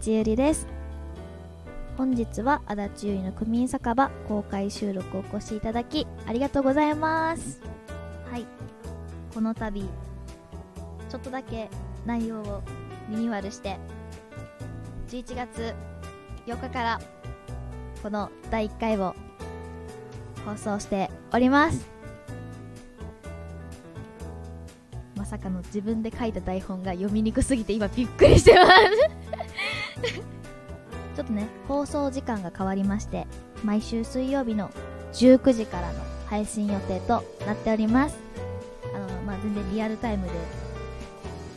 立ゆりです。本日は足立ゆりの区民酒場公開収録をお越しいただきありがとうございます。はい。この度ちょっとだけ内容をリニューアルして11月8日からこの第1回を放送しております。まさかの自分で書いた台本が読みにくすぎて今びっくりしてます。ちょっとね放送時間が変わりまして毎週水曜日の19時からの配信予定となっております。あのまあ全然リアルタイムで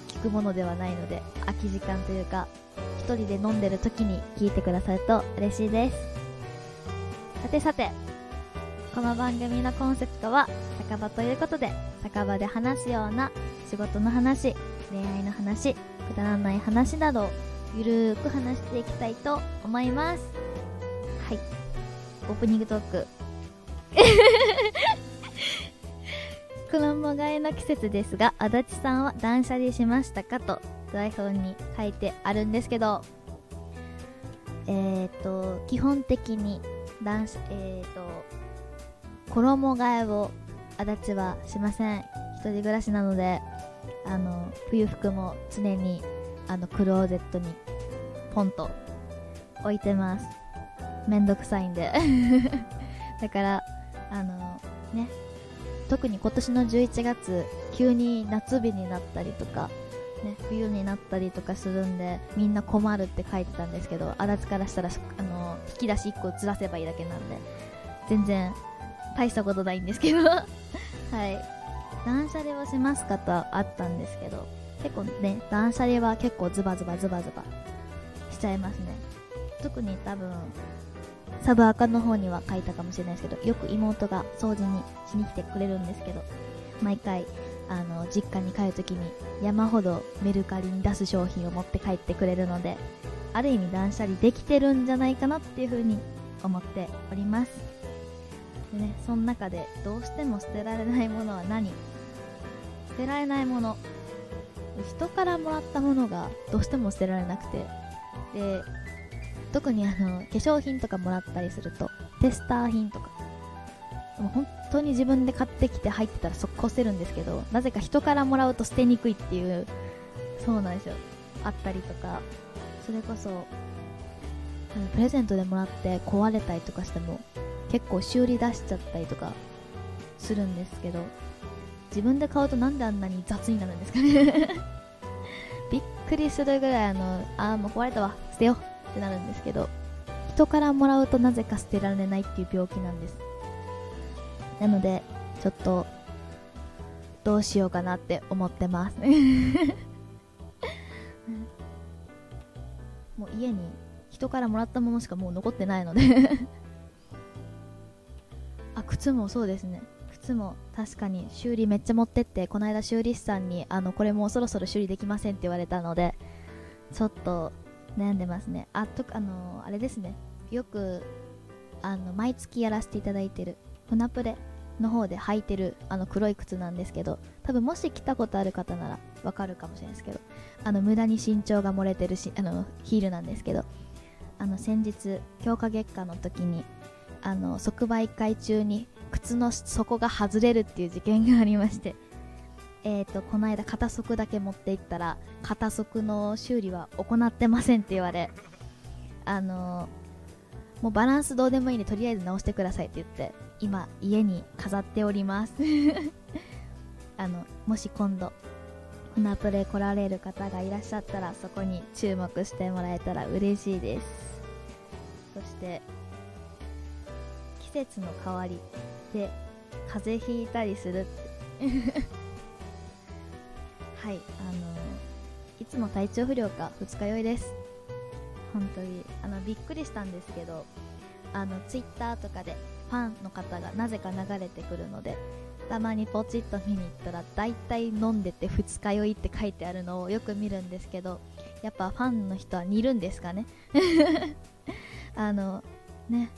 聞くものではないので空き時間というか一人で飲んでる時に聞いてくださると嬉しいです。さてさてこの番組のコンセプトは酒場ということで酒場で話すような仕事の話恋愛の話くだらない話などゆるーく話していきたいと思います。はい。オープニングトーク。衣替えの季節ですが足立さんは断捨離しましたかと台本に書いてあるんですけど。えっ、ー、と基本的に断捨えっ、ー、と衣替えを足立はしません。一人暮らしなのであの冬服も常にあのクローゼットにポンと置いてます。めんどくさいんで。だからあのね特に今年の11月急に夏日になったりとか、ね、冬になったりとかするんでみんな困るって書いてたんですけど足立からしたらあの引き出し1個ずらせばいいだけなんで全然大したことないんですけど。はい。断捨離をしますかとあったんですけど結構ね断捨離は結構ズバズバズバズバちゃいますね。特に多分サブアカの方には書いたかもしれないですけどよく妹が掃除にしに来てくれるんですけど毎回あの実家に帰るときに山ほどメルカリに出す商品を持って帰ってくれるのである意味断捨離できてるんじゃないかなっていうふうに思っております。でねその中でどうしても捨てられないものは何？捨てられないもの。人からもらったものがどうしても捨てられなくてで特にあの化粧品とかもらったりするとテスター品とかもう本当に自分で買ってきて入ってたら速攻捨てるんですけどなぜか人からもらうと捨てにくいっていうそうなんですよ。あったりとかそれこそプレゼントでもらって壊れたりとかしても結構修理出しちゃったりとかするんですけど自分で買うとなんであんなに雑になるんですかね。くりするぐらいあのあーもう壊れたわ。捨てよう。ってなるんですけど人からもらうとなぜか捨てられないっていう病気なんです。なのでちょっとどうしようかなって思ってます。もう家に人からもらったものしかもう残ってないので。あ靴もそうですね。つも確かに修理めっちゃ持ってってこの間修理師さんにあのこれもうそろそろ修理できませんって言われたのでちょっと悩んでますね。あとあのあれですね。よくあの毎月やらせていただいてる船プレの方で履いてるあの黒い靴なんですけど多分もし着たことある方ならわかるかもしれないですけどあの無駄に身長が漏れてるしあのヒールなんですけどあの先日強化月間の時にあの即売会中に靴の底が外れるっていう事件がありまして えーと、この間片足だけ持っていったら片足の修理は行ってませんって言われあのー、もうバランスどうでもいいんでとりあえず直してくださいって言って今家に飾っております。あのもし今度船プレ来られる方がいらっしゃったらそこに注目してもらえたら嬉しいです。そして節の変わりで風邪ひいたりするって。はいあのいつも体調不良か二日酔いです。本当にあのびっくりしたんですけどあのツイッターとかでファンの方がなぜか流れてくるのでたまにポチッと見に行ったら大体飲んでて二日酔いって書いてあるのをよく見るんですけどやっぱファンの人は似るんですかね。あのね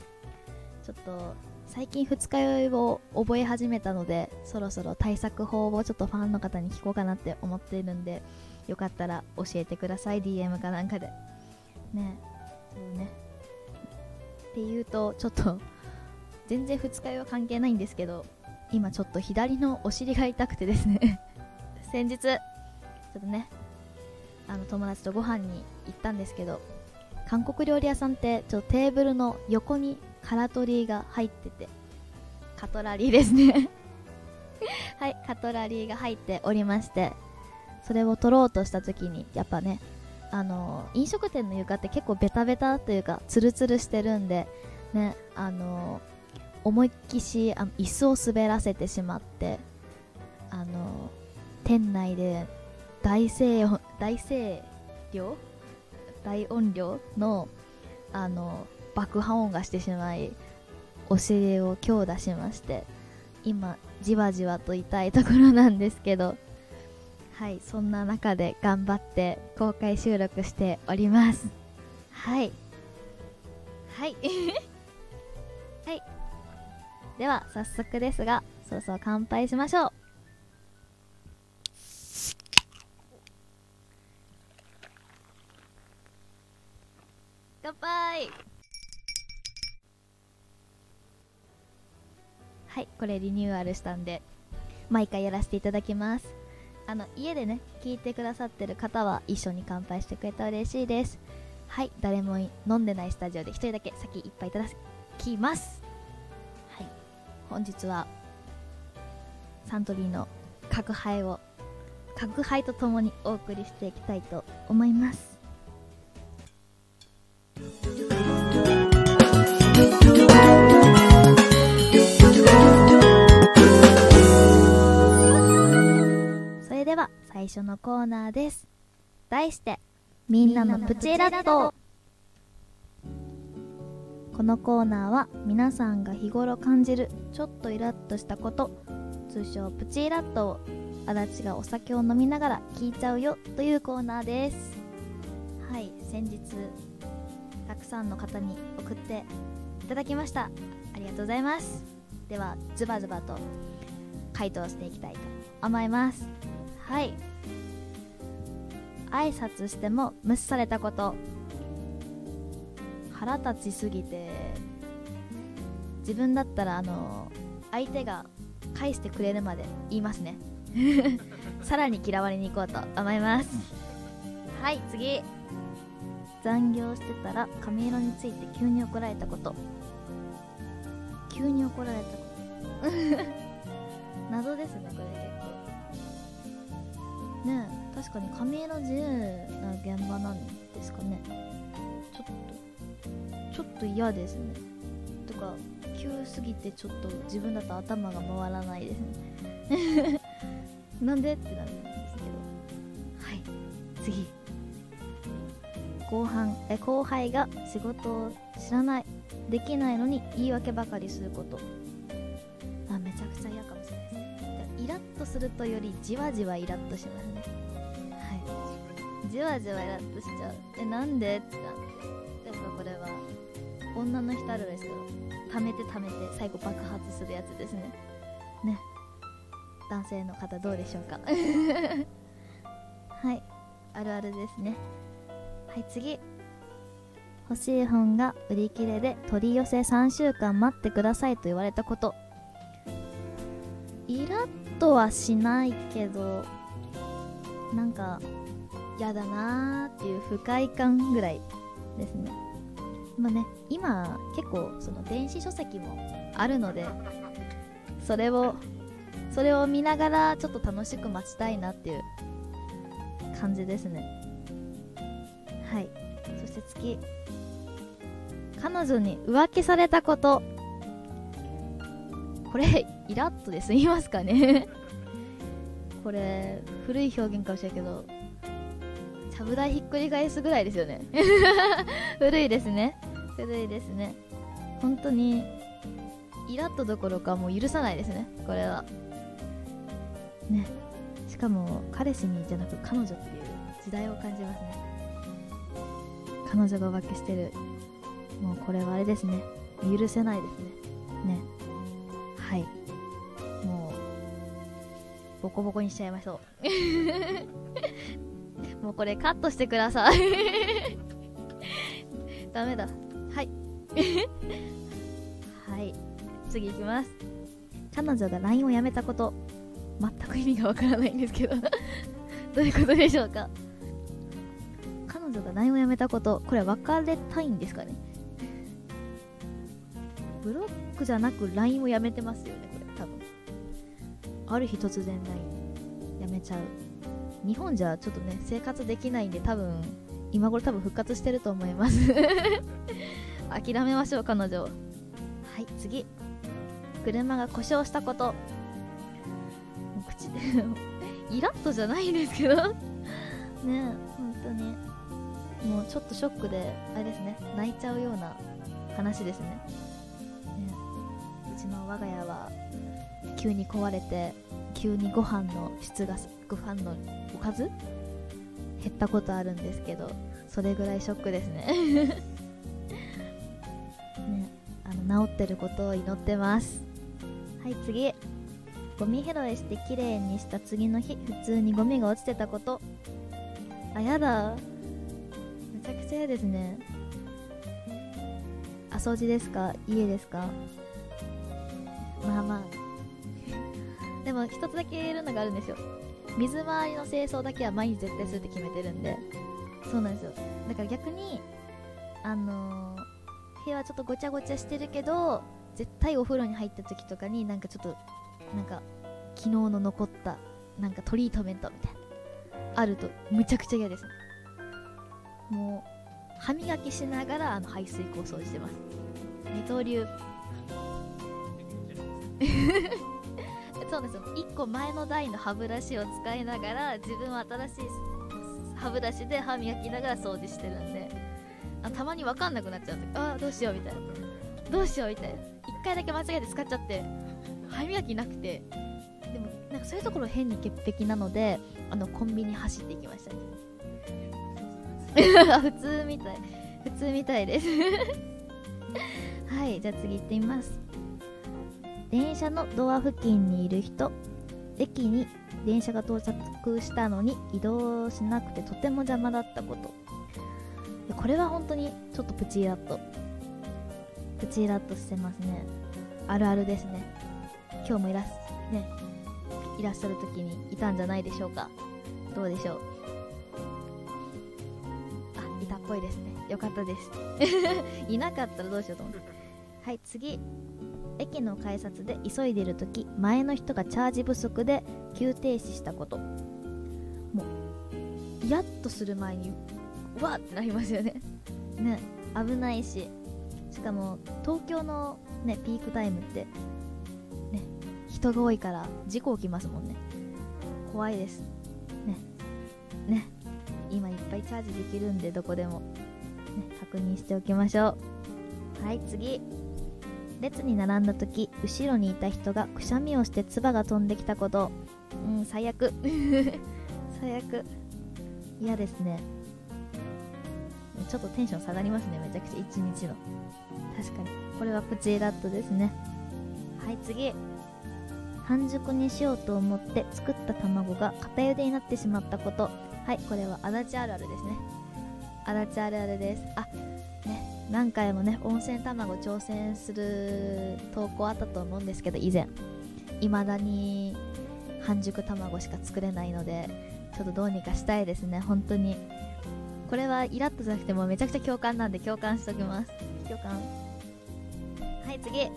ちょっと最近二日酔いを覚え始めたのでそろそろ対策法をちょっとファンの方に聞こうかなって思っているんでよかったら教えてください DM かなんかで。ねそうね。っていうとちょっと全然二日酔いは関係ないんですけど今ちょっと左のお尻が痛くてですね。先日ちょっとねあの友達とご飯に行ったんですけど韓国料理屋さんってちょっとテーブルの横にカラトリーが入っててカトラリーですね。はいカトラリーが入っておりましてそれを取ろうとした時にやっぱねあの飲食店の床って結構ベタベタというかツルツルしてるんでねあの思いっきしあの椅子を滑らせてしまってあの店内で大声音大声量大音量のあの爆破音がしてしまいお尻を強打しまして今じわじわと痛いところなんですけどはいそんな中で頑張って公開収録しております。はい。はい。はい。では早速ですがそうそう乾杯しましょう。これリニューアルしたんで毎回やらせていただきます。あの家でね聞いてくださってる方は一緒に乾杯してくれたら嬉しいです。はい誰も飲んでないスタジオで1人だけ先一杯いただきます。はい本日はサントリーの角杯を角杯とともにお送りしていきたいと思います。最初のコーナーです。題してみんなのプチラット。このコーナーは皆さんが日頃感じるちょっとイラッとしたこと通称プチイラットを足立がお酒を飲みながら聞いちゃうよというコーナーです。はい先日たくさんの方に送っていただきました。ありがとうございます。ではズバズバと回答していきたいと思います。はい挨拶しても無視されたこと。腹立ちすぎて。自分だったらあの相手が返してくれるまで言いますね。さらに嫌われに行こうと思います。はい次。残業してたら髪色について急に怒られたこと。急に怒られたこと。謎ですねこれ。結構ねえ。確かに髪色自由な現場なんですかね。ちょっとちょっと嫌ですね。とか急すぎてちょっと自分だと頭が回らないですね。なんで？ってなるんですけど。はい。次。後半え後輩が仕事を知らないできないのに言い訳ばかりすること。あめちゃくちゃ嫌かもしれないですイラッとするとよりじわじわイラッとしますね。じわじわイラッとしちゃう。えなんで？ってなって。やっぱこれは女の人あるんですけど溜めて溜めて最後爆発するやつですね。ね。男性の方どうでしょうか。はい。あるあるですね。はい次。欲しい本が売り切れで取り寄せ3週間待ってくださいと言われたこと。イラッとはしないけどなんか嫌だなーっていう不快感ぐらいですね。まあね今結構その電子書籍もあるのでそれをそれを見ながらちょっと楽しく待ちたいなっていう感じですね。はい。そして次。彼女に浮気されたこと。これイラッとで済みますかね。これ古い表現かもしれないけど。ちゃぶ台ひっくり返すぐらいですよね。古いですね。古いですね。本当にイラッとどころかもう許さないですね。これは。ね。しかも彼氏にじゃなく彼女っていう時代を感じますね。彼女が浮気してる。もうこれはあれですね。許せないですね。ね。はい。もうボコボコにしちゃいましょう。もうこれカットしてください。ダメだ。はい。はい。次いきます。彼女が LINE をやめたこと全く意味がわからないんですけど。どういうことでしょうか？彼女が LINE をやめたことこれ別れたいんですかね？ブロックじゃなく LINE をやめてますよねこれ。多分。ある日突然 LINE やめちゃう。日本じゃちょっとね生活できないんで多分今頃多分復活してると思います。諦めましょう彼女はい次。車が故障したこと。口で イラッとじゃないんですけど。ねえ本当に。もうちょっとショックであれですね。泣いちゃうような話ですね。ね。うちの我が家は急に壊れて急にご飯の質がご飯のおかず？減ったことあるんですけどそれぐらいショックですね。ねあの治ってることを祈ってます。はい次。ゴミ拾いしてきれいにした次の日普通にゴミが落ちてたこと。あやだ。めちゃくちゃ嫌ですね。あ掃除ですか？家ですか？まあまあ。でも一つだけ言えるのがあるんですよ。水回りの清掃だけは毎日絶対するって決めてるんで。そうなんですよ。だから逆にあのー、部屋はちょっとごちゃごちゃしてるけど絶対お風呂に入った時とかになんかちょっとなんか昨日の残ったなんかトリートメントみたいなあるとむちゃくちゃ嫌ですね。もう歯磨きしながらあの排水口掃除してます。二刀流。そうですよ。1個前の台の歯ブラシを使いながら自分は新しい歯ブラシで歯磨きながら掃除してるんで。あたまに分かんなくなっちゃうああどうしようみたいな。どうしようみたいな。1回だけ間違えて使っちゃって歯磨きなくて。でもなんかそういうところ変に潔癖なのであのコンビニ走っていきましたね。普通みたい。普通みたいです。はいじゃあ次行ってみます。電車のドア付近にいる人駅に電車が到着したのに移動しなくてとても邪魔だったこと。これは本当にちょっとプチイラッと。プチイラッとしてますね。あるあるですね。今日もいらっ,、ね、いらっしゃる時にいたんじゃないでしょうか。どうでしょう。あいたっぽいですね。よかったです。いなかったらどうしようと思って。はい次。駅の改札で急いでる時前の人がチャージ不足で急停止したこと。もうイラッとする前にわってなりますよね。ね危ないししかも東京のねピークタイムってね人が多いから事故起きますもんね。怖いです。ねね今いっぱいチャージできるんでどこでも、ね、確認しておきましょう。はい次。列に並んだ時後ろにいた人がくしゃみをして唾が飛んできたこと。うん最悪。最悪。嫌ですね。ちょっとテンション下がりますねめちゃくちゃ一日の。確かに。これはプチイラットですね。はい次。半熟にしようと思って作った卵が片茹でになってしまったこと。はいこれは足立あるあるですね。足立あるあるです。あ何回もね温泉卵挑戦する投稿あったと思うんですけど以前。未だに半熟卵しか作れないのでちょっとどうにかしたいですね。本当に。これはイラッとじゃなくてもめちゃくちゃ共感なんで共感しときます。共感。はい次。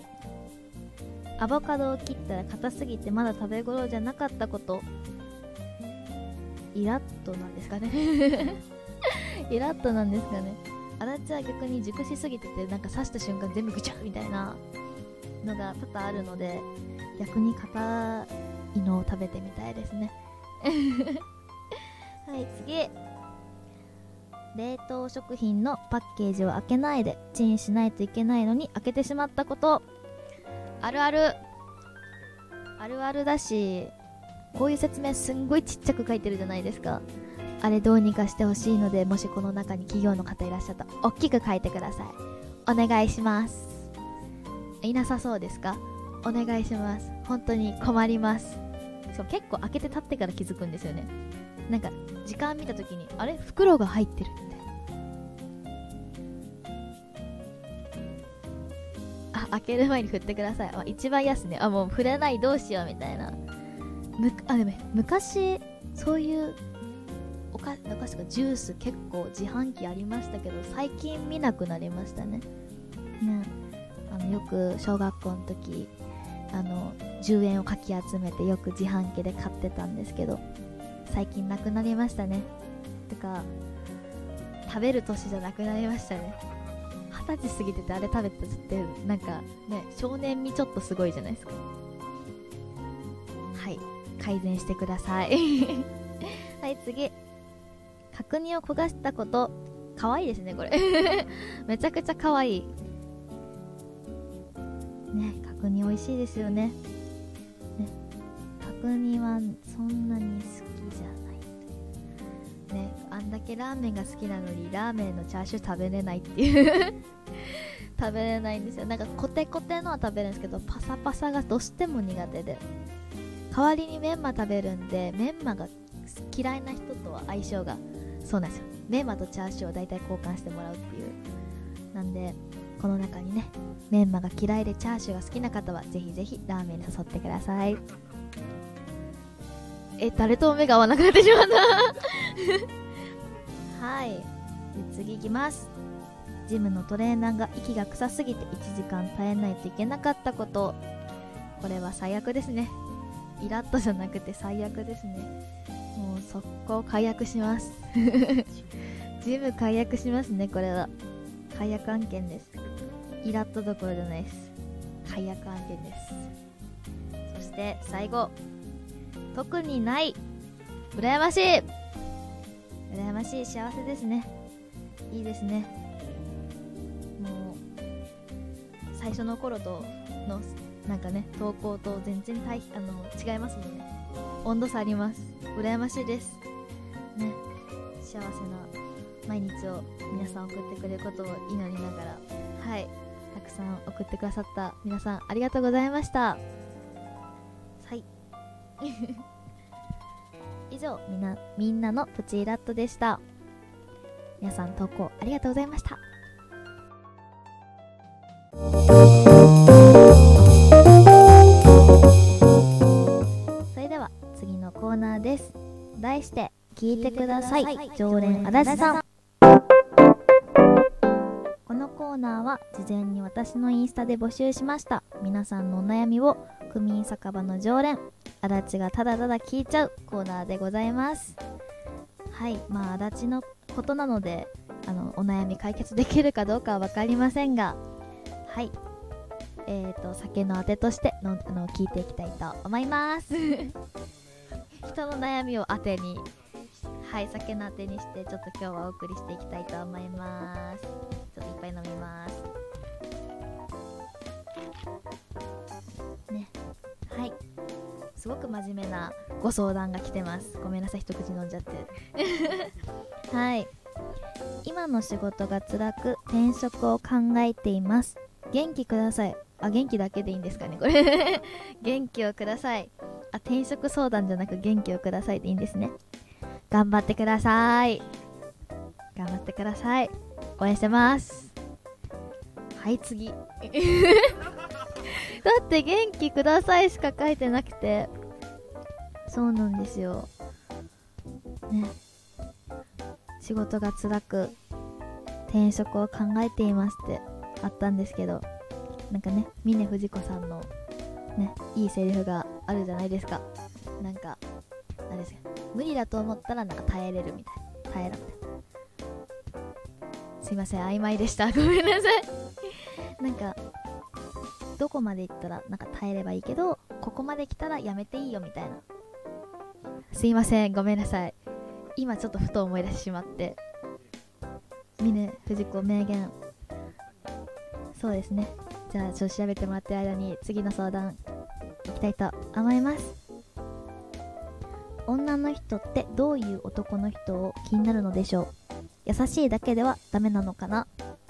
アボカドを切ったら硬すぎてまだ食べ頃じゃなかったこと。イラッとなんですかね。イラッとなんですかね。あらちは逆に熟しすぎててなんか刺した瞬間全部ぐちゃみたいなのが多々あるので逆に硬いのを食べてみたいですね。はい次。冷凍食品のパッケージを開けないでチンしないといけないのに開けてしまったこと。あるある。あるあるだしこういう説明すんごいちっちゃく書いてるじゃないですか。あれどうにかしてほしいのでもしこの中に企業の方いらっしゃったら大きく書いてください。お願いします。いなさそうですか？お願いします。本当に困ります。そう結構開けて立ってから気づくんですよね。なんか時間見た時にあれ？袋が入ってるみたいな。開ける前に振ってください、あ、一番安ね。あもう振れないどうしようみたいな。むあでも昔そういうおかかジュース結構自販機ありましたけど最近見なくなりましたね。ね。あのよく小学校の時あの10円をかき集めてよく自販機で買ってたんですけど最近なくなりましたね。てか食べる年じゃなくなりましたね。二十歳過ぎててあれ食べたってなんかね少年味ちょっとすごいじゃないですか。はい。改善してください。はい次。角煮を焦がしたこと。可愛いですねこれ。めちゃくちゃ可愛い。ね角煮美味しいですよね。ね角煮はそんなに好きじゃない。ねあんだけラーメンが好きなのにラーメンのチャーシュー食べれないっていう。食べれないんですよ。なんかコテコテのは食べるんですけどパサパサがどうしても苦手で。代わりにメンマ食べるんでメンマが嫌いな人とは相性がそうなんですよ。メンマとチャーシューを大体交換してもらうっていう。なんでこの中にねメンマが嫌いでチャーシューが好きな方はぜひぜひラーメンに誘ってください。え誰とも目が合わなくなってしまった。はい。次いきます。ジムのトレーナーが息が臭すぎて1時間耐えないといけなかったこと。これは最悪ですね。イラッとじゃなくて最悪ですね。もう速攻解約します。ジム解約しますねこれは。解約案件です。イラッとどころじゃないです。解約案件です。そして最後。特にない。羨ましい。羨ましい幸せですね。いいですね。もう最初の頃とのなんかね投稿と全然あの違いますもんね。温度差あります。羨ましいです。ね。幸せな毎日を皆さん送ってくれることを祈りながら。はい。たくさん送ってくださった皆さんありがとうございました。はい。以上みなみんなのプチイラットでした。皆さん投稿ありがとうございました。聞いてください。常連足立さん。このコーナーは事前に私のインスタで募集しました。皆さんのお悩みを区民酒場の常連足立がただただ聞いちゃうコーナーでございます。はい。まあ足立のことなのであのお悩み解決できるかどうかは分かりませんが。はい。えーと酒のあてとしてのあの聞いていきたいと思います。人の悩みを当てにはい酒のあてにしてちょっと今日はお送りしていきたいと思います。ちょっといっぱい飲みます。ね。はい。すごく真面目なご相談が来てます。ごめんなさい一口飲んじゃって。はい。今の仕事が辛く転職を考えています。元気ください。あ元気だけでいいんですかねこれ。元気をください。あ転職相談じゃなく元気をくださいでいいんですね。頑張ってください。頑張ってください。応援してます。はい次。だって元気くださいしか書いてなくて。そうなんですよ。ね。仕事が辛く転職を考えていますってあったんですけど。なんかね峰不二子さんのねいいセリフがあるじゃないですか。なんかあれですよ。無理だと思ったらなんか耐えれるみたいな。耐えろみたいな。すいません曖昧でした。ごめんなさい。なんかどこまで行ったらなんか耐えればいいけどここまで来たらやめていいよみたいな。すいませんごめんなさい。今ちょっとふと思い出してしまって。峰不二子名言。そうですね。じゃあちょっと調べてもらってる間に次の相談いきたいと思います。女の人ってどういう男の人を気になるのでしょう？優しいだけではダメなのかな？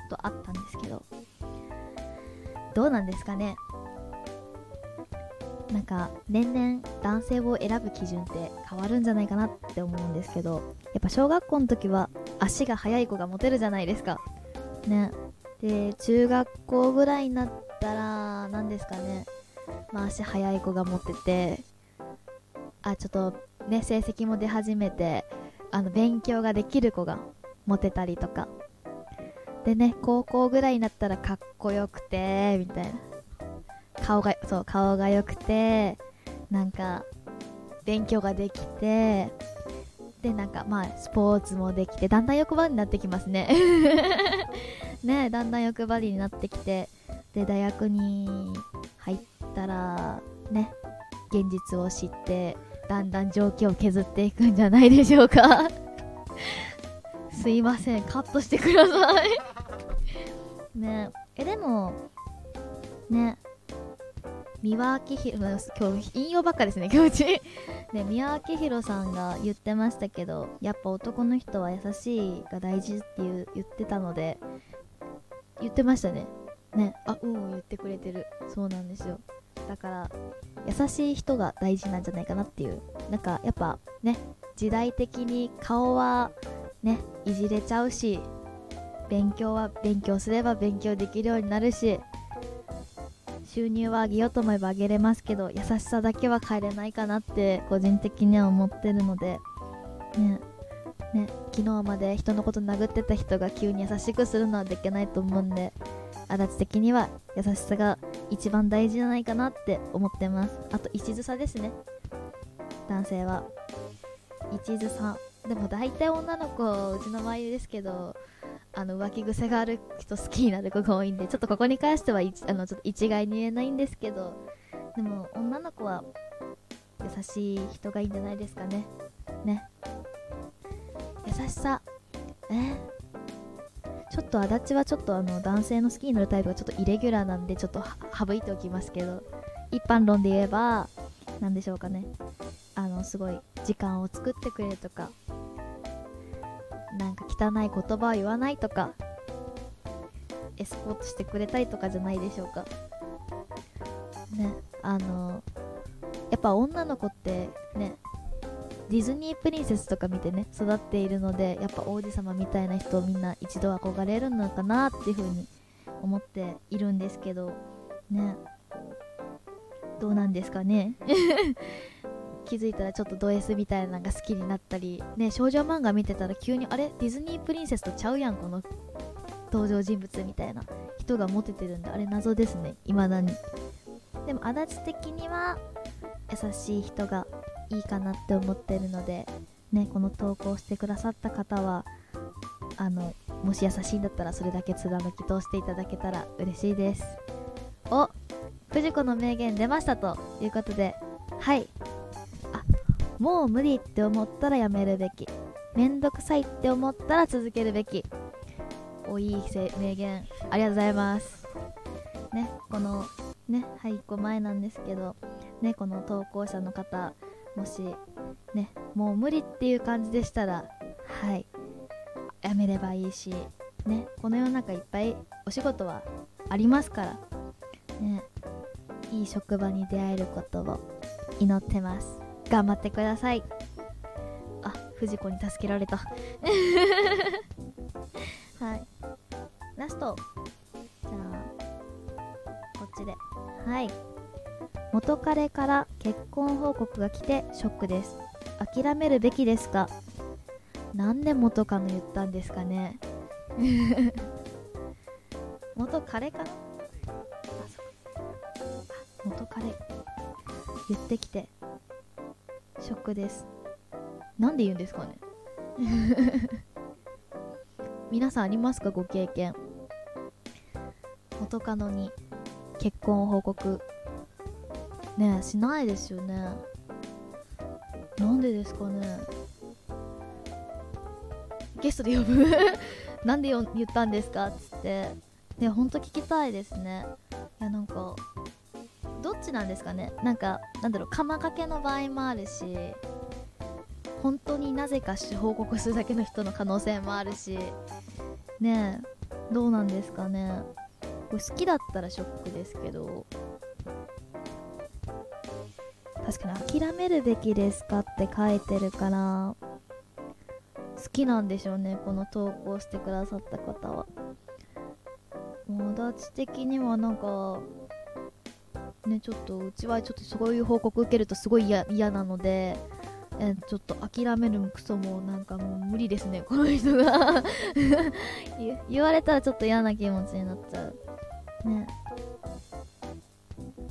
とあったんですけど。どうなんですかね？なんか年々男性を選ぶ基準って変わるんじゃないかなって思うんですけど。やっぱ小学校の時は足が速い子がモテるじゃないですか。ね。で中学校ぐらいになったら何ですかね？まあ足早い子が持ってて。あちょっとね成績も出始めてあの勉強ができる子がモテたりとか。でね高校ぐらいになったらかっこよくてみたいな。顔がそう顔が良くてなんか勉強ができてでなんかまあスポーツもできてだんだん欲張りになってきますね。ねだんだん欲張りになってきてで大学に入ったらね現実を知ってだんだん状況を削っていくんじゃないでしょうか。すいません。カットしてください。ね。えでもね。三輪明宏今日引用ばっかですね今日ね三輪明宏さんが言ってましたけどやっぱ男の人は優しいが大事っていう言ってたので言ってましたね。ね。あうん言ってくれてる。そうなんですよ。だから優しい人が大事なんじゃないかなっていう。なんかやっぱね時代的に顔はねいじれちゃうし勉強は勉強すれば勉強できるようになるし収入は上げようと思えば上げれますけど優しさだけは変えれないかなって個人的には思ってるので。ねね昨日まで人のこと殴ってた人が急に優しくするのはできないと思うんで足立的には優しさが一番大事じゃないかなって思ってます。あと一途さですね。男性は。一途さ。でも大体女の子うちの周りですけどあの浮気癖がある人好きになる子が多いんでちょっとここに関してはあのちょっと一概に言えないんですけどでも女の子は優しい人がいいんじゃないですかね。ね。優しさ。え？ちょっと足立はちょっとあの男性の好きになるタイプがちょっとイレギュラーなんでちょっと省いておきますけど一般論で言えば何でしょうかね。あのすごい時間を作ってくれるとかなんか汚い言葉を言わないとかエスコートしてくれたりとかじゃないでしょうか。ねあのやっぱ女の子ってねディズニープリンセスとか見てね育っているのでやっぱ王子様みたいな人をみんな一度憧れるのかなっていう風に思っているんですけどね。どうなんですかね。気づいたらちょっとド S みたいなのが好きになったりね少女漫画見てたら急にあれ？ディズニープリンセスとちゃうやんこの登場人物みたいな人がモテてるんであれ謎ですね未だに。でも足立的には優しい人がいいかなって思ってるのでねこの投稿してくださった方はあのもし優しいんだったらそれだけ貫き通していただけたら嬉しいです。お藤子の名言出ましたということではい。あもう無理って思ったらやめるべき。めんどくさいって思ったら続けるべき。おいい名言。ありがとうございます。ねこのねはい1個前なんですけどねこの投稿者の方もしねもう無理っていう感じでしたらはい。やめればいいしねこの世の中いっぱいお仕事はありますからねいい職場に出会えることを祈ってます。頑張ってください。あ藤子に助けられた。元彼から結婚報告が来てショックです。諦めるべきですか？なんで元カノ言ったんですかね？元彼か？な元彼言ってきてショックです。なんで言うんですかね？皆さんありますか？ご経験。元カノに結婚報告ねしないですよね。なんでですかね。ゲストで呼ぶ？なんで言ったんですか？っつって。ねほんと聞きたいですね。いやなんかどっちなんですかね？なんかなんだろう釜かけの場合もあるし本当になぜか報告するだけの人の可能性もあるしねえどうなんですかね？好きだったらショックですけど。確かに諦めるべきですかって書いてるから好きなんでしょうねこの投稿してくださった方は。友達的にはなんかねちょっとうちはちょっとそういう報告受けるとすごい嫌なのでえちょっと諦めるもクソもなんかもう無理ですねこの人が。言われたらちょっと嫌な気持ちになっちゃう。ね。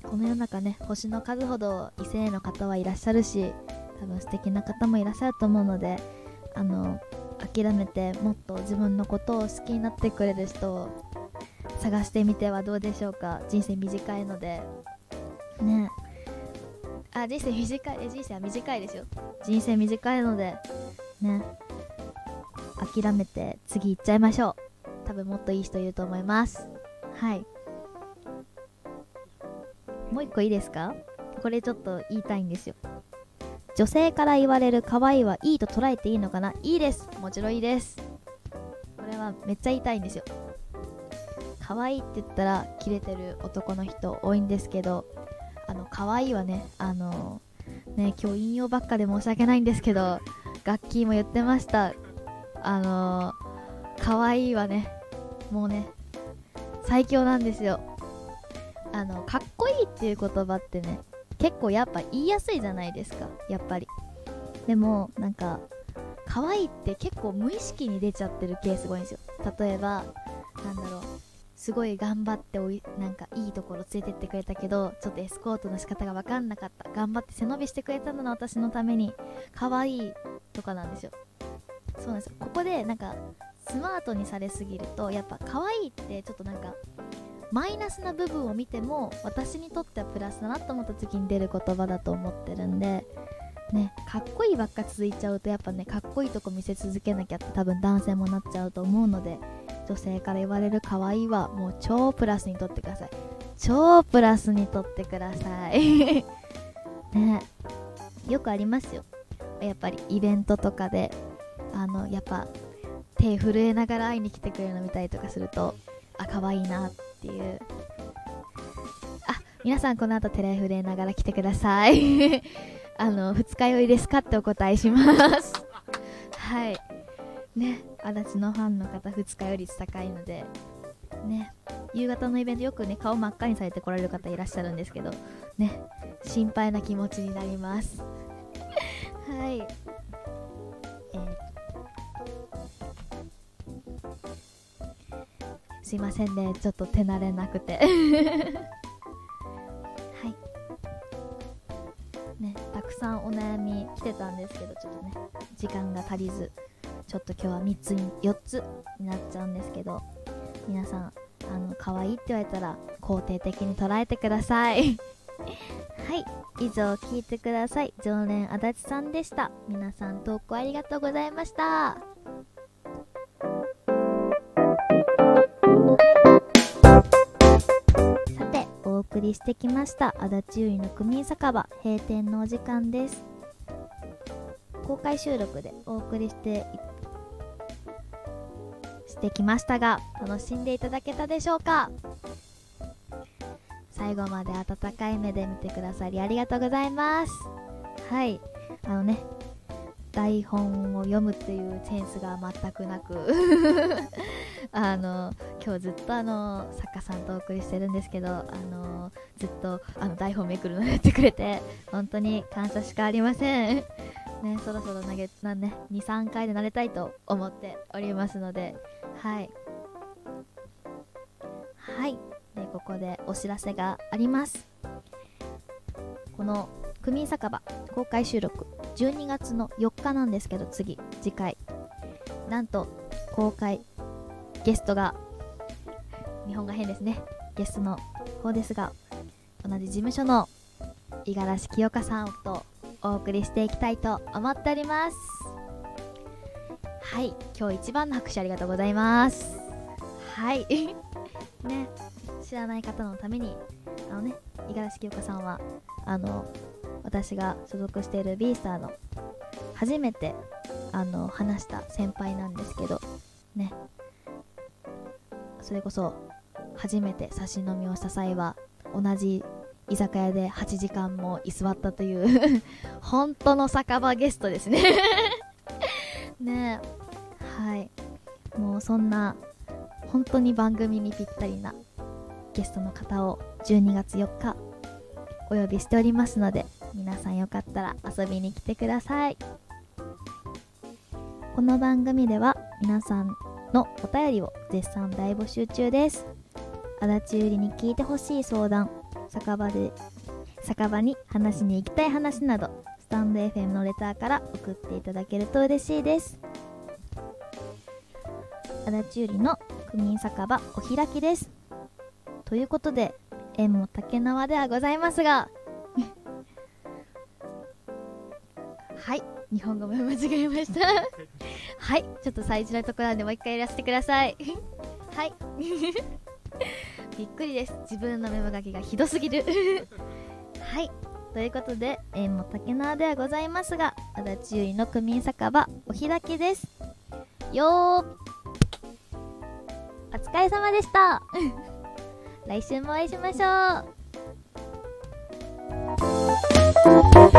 この世の中ね星の数ほど異性の方はいらっしゃるし多分素敵な方もいらっしゃると思うのであの諦めてもっと自分のことを好きになってくれる人を探してみてはどうでしょうか。人生短いので。ね。あ人生短いえ人生は短いですよ。人生短いのでね。諦めて次行っちゃいましょう。多分もっといい人いると思います。はい。もう一個いいですか？これちょっと言いたいんですよ。女性から言われる可愛いはいいと捉えていいのかな？いいです。もちろんいいです。これはめっちゃ言いたいんですよ。可愛いって言ったらキレてる男の人多いんですけどあの可愛いはねあのね今日引用ばっかで申し訳ないんですけどガッキーも言ってました。あの可愛いはねもうね最強なんですよ。あのかっこいいっていう言葉ってね結構やっぱ言いやすいじゃないですかやっぱり。でもなんか可愛いって結構無意識に出ちゃってるケースが多いんですよ。例えばなんだろうすごい頑張っておいなんかいいところ連れてってくれたけどちょっとエスコートの仕方が分かんなかった頑張って背伸びしてくれたのな私のために可愛いとかなんですよ。そうなんですよ。ここでなんかスマートにされすぎるとやっぱ可愛いってちょっとなんかマイナスな部分を見ても私にとってはプラスだなと思った時に出る言葉だと思ってるんでねかっこいいばっか続いちゃうとやっぱねかっこいいとこ見せ続けなきゃって多分男性もなっちゃうと思うので女性から言われる可愛いはもう超プラスにとってください。超プラスにとってください。ね。よくありますよ。やっぱりイベントとかであのやっぱ手震えながら会いに来てくれるの見たりとかするとあ可愛いなってっていう。あ皆さんこの後手震えながら来てください。あの二日酔いですかってお答えします。はい。ね足立のファンの方2日より高いので。ね夕方のイベントよくね顔真っ赤にされて来られる方いらっしゃるんですけど。ね心配な気持ちになります。はい。すいませんね。ちょっと手慣れなくて。はい。ねたくさんお悩み来てたんですけどちょっとね時間が足りずちょっと今日は3つに4つになっちゃうんですけど皆さんあの可愛いって言われたら肯定的に捉えてください。はい。以上聞いてください。常連足立さんでした。皆さん投稿ありがとうございました。送りしてきました。足立ゆいの組酒場閉店のお時間です。公開収録でお送りしてしてきましたが楽しんでいただけたでしょうか？最後まで温かい目で見てくださりありがとうございます。はい。あのね台本を読むっていうセンスが全くなく。あの今日ずっとあの作家さんとお送りしてるんですけどあのずっとあの台本めくるのやってくれて 本当に感謝しかありません。ね、そろそろ投げなんね23回で慣れたいと思っておりますので。はい。はい。でここでお知らせがあります。この「区民酒場」公開収録12月の4日なんですけど次次回。なんと公開ゲストが日本が変ですね。ゲストの方ですが同じ事務所の五十嵐清香さんとお送りしていきたいと思っております。はい今日一番の拍手ありがとうございます。はい。ね知らない方のためにあのね五十嵐清香さんはあの私が所属している B スターの初めてあの話した先輩なんですけどね。それこそ初めて差し飲みをした際は同じ居酒屋で8時間も居座ったという 本当の酒場ゲストですね。ねえ。はい。もうそんな本当に番組にぴったりなゲストの方を12月4日お呼びしておりますので皆さんよかったら遊びに来てください。この番組では皆さんのお便りを絶賛大募集中です。足立ゆりに聞いてほしい相談酒場で酒場に話しに行きたい話などスタンド FM のレターから送っていただけると嬉しいです。足立ゆりの区民酒場お開きです。ということで縁も竹縄ではございますが。はい日本語も間違えました。はいちょっと最初のところなんでもう一回やらせてください。はい。びっくりです。自分のメモ書きがひどすぎる。はい。ということで縁も竹縄ではございますが足立ゆりの区民酒場お開きです。よー。お疲れ様でした。来週もお会いしましょう。